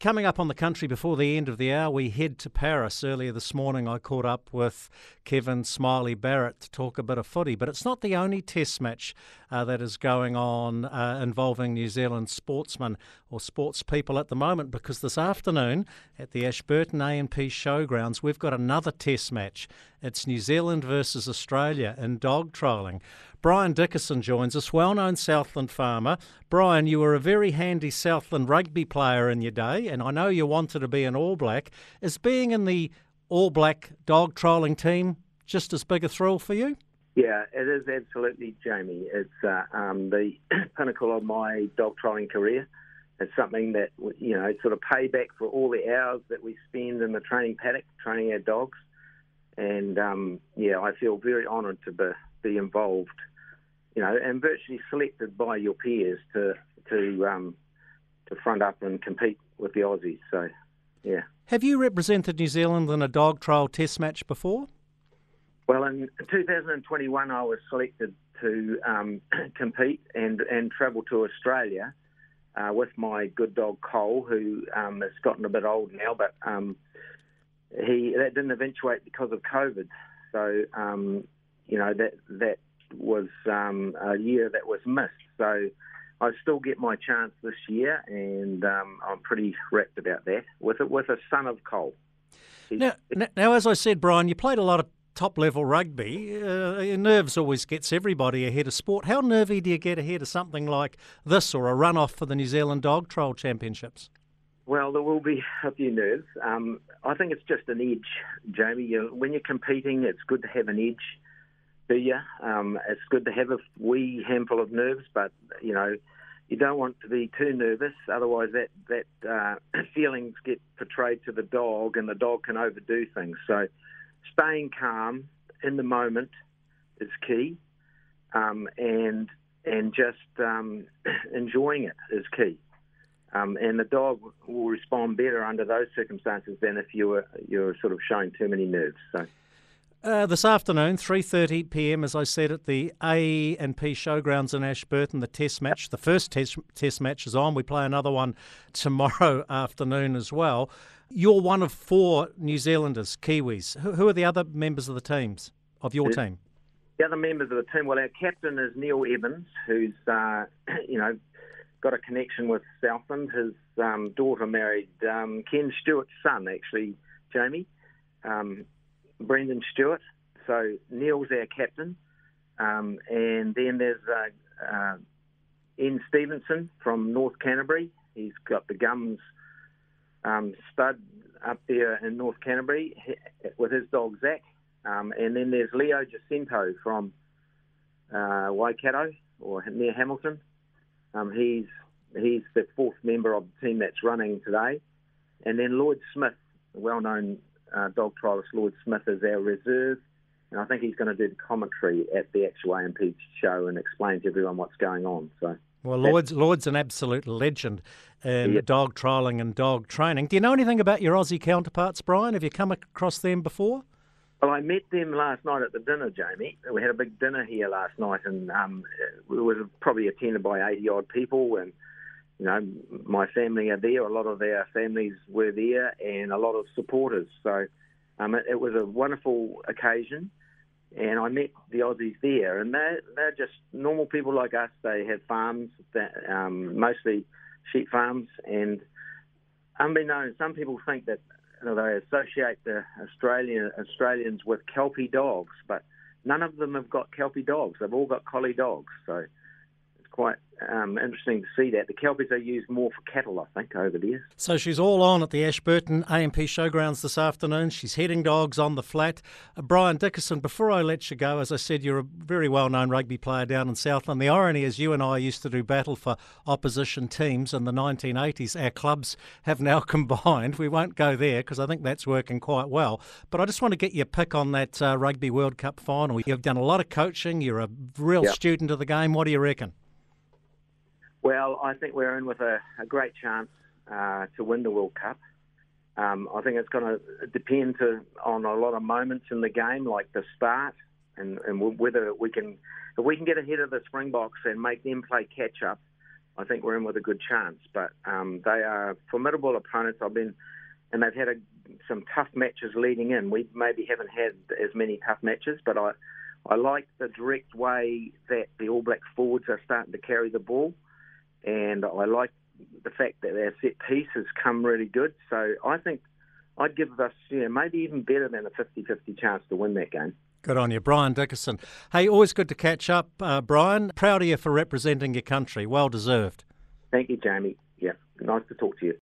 Coming up on the country before the end of the hour, we head to Paris. Earlier this morning, I caught up with Kevin Smiley Barrett to talk a bit of footy, but it's not the only test match uh, that is going on uh, involving New Zealand sportsmen or sports people at the moment because this afternoon at the Ashburton A&P Showgrounds, we've got another test match. It's New Zealand versus Australia in dog trialling. Brian Dickison joins us, well known Southland farmer. Brian, you were a very handy Southland rugby player in your day, and I know you wanted to be an All Black. Is being in the All Black dog trialling team just as big a thrill for you? Yeah, it is absolutely, Jamie. It's uh, um, the pinnacle of my dog trialling career. It's something that, you know, sort of payback for all the hours that we spend in the training paddock training our dogs. And um, yeah, I feel very honoured to be, be involved you know, and virtually selected by your peers to to um, to front up and compete with the Aussies. So, yeah. Have you represented New Zealand in a dog trial test match before? Well, in 2021, I was selected to um, compete and and travel to Australia uh, with my good dog Cole, who um, has gotten a bit old now, but um, he that didn't eventuate because of COVID. So, um, you know that that was um, a year that was missed. So I still get my chance this year, and um, I'm pretty wrapped about that with it with a son of Cole. Now, now, as I said, Brian, you played a lot of top level rugby. Uh, nerves always gets everybody ahead of sport. How nervy do you get ahead of something like this or a run off for the New Zealand Dog Trial Championships? Well, there will be a few nerves. Um, I think it's just an edge, Jamie. You, when you're competing, it's good to have an edge to you. Um, it's good to have a wee handful of nerves, but you know you don't want to be too nervous. Otherwise, that that uh, feelings get portrayed to the dog, and the dog can overdo things. So, staying calm in the moment is key, um, and and just um, enjoying it is key. Um, and the dog will respond better under those circumstances than if you were you're sort of showing too many nerves. So. Uh, this afternoon, 3:30 p.m. as I said at the A and P Showgrounds in Ashburton, the Test match. The first Test Test match is on. We play another one tomorrow afternoon as well. You're one of four New Zealanders, Kiwis. Who, who are the other members of the teams of your team? The other members of the team. Well, our captain is Neil Evans, who's uh, you know got a connection with Southland. His um, daughter married um, Ken Stewart's son, actually, Jamie. Um, Brendan Stewart. So Neil's our captain. Um, and then there's uh, uh, Stevenson from North Canterbury. He's got the gums um, stud up there in North Canterbury with his dog Zach. Um, and then there's Leo Jacinto from uh, Waikato or near Hamilton. Um, he's he's the fourth member of the team that's running today. And then Lloyd Smith, a well-known uh, dog trialist Lloyd Smith is our reserve, and I think he's going to do the commentary at the actual A&P show and explain to everyone what's going on. So. Well, Lloyd's, Lloyd's an absolute legend in yeah. dog trialling and dog training. Do you know anything about your Aussie counterparts, Brian? Have you come across them before? Well, I met them last night at the dinner, Jamie. We had a big dinner here last night, and um, it was probably attended by 80 odd people. And you know, my family are there. A lot of our families were there, and a lot of supporters. So um, it, it, was a wonderful occasion, and I met the Aussies there, and they're they're just normal people like us. They have farms, that, um, mostly sheep farms, and unbeknownst, some people think that you know, they associate the Australian Australians with Kelpie dogs, but none of them have got Kelpie dogs. They've all got collie dogs. So quite um, interesting to see that. The Kelpies are used more for cattle, I think, over there. So she's all on at the Ashburton A&P Showgrounds this afternoon. She's heading dogs on the flat. Uh, Brian Dickison, before I let you go, as I said, you're a very well known rugby player down in Southland. The irony is, you and I used to do battle for opposition teams in the 1980s. Our clubs have now combined. We won't go there because I think that's working quite well. But I just want to get your pick on that uh, Rugby World Cup final. You've done a lot of coaching, you're a real yep. student of the game. What do you reckon? Well, I think we're in with a, a great chance uh, to win the World Cup. Um, I think it's going to depend to, on a lot of moments in the game, like the start, and, and whether we can, if we can get ahead of the Springboks and make them play catch up. I think we're in with a good chance. But um, they are formidable opponents. I've been, and they've had a, some tough matches leading in. We maybe haven't had as many tough matches, but I, I like the direct way that the All Black forwards are starting to carry the ball, and I like the fact that their set piece has come really good. So I think I'd give us, you know, maybe even better than a 50-50 chance to win that game. Good on you, Brian Dickison. Hey, always good to catch up, uh, Brian. Proud of you for representing your country. Well deserved. Thank you, Jamie. Yeah, nice to talk to you.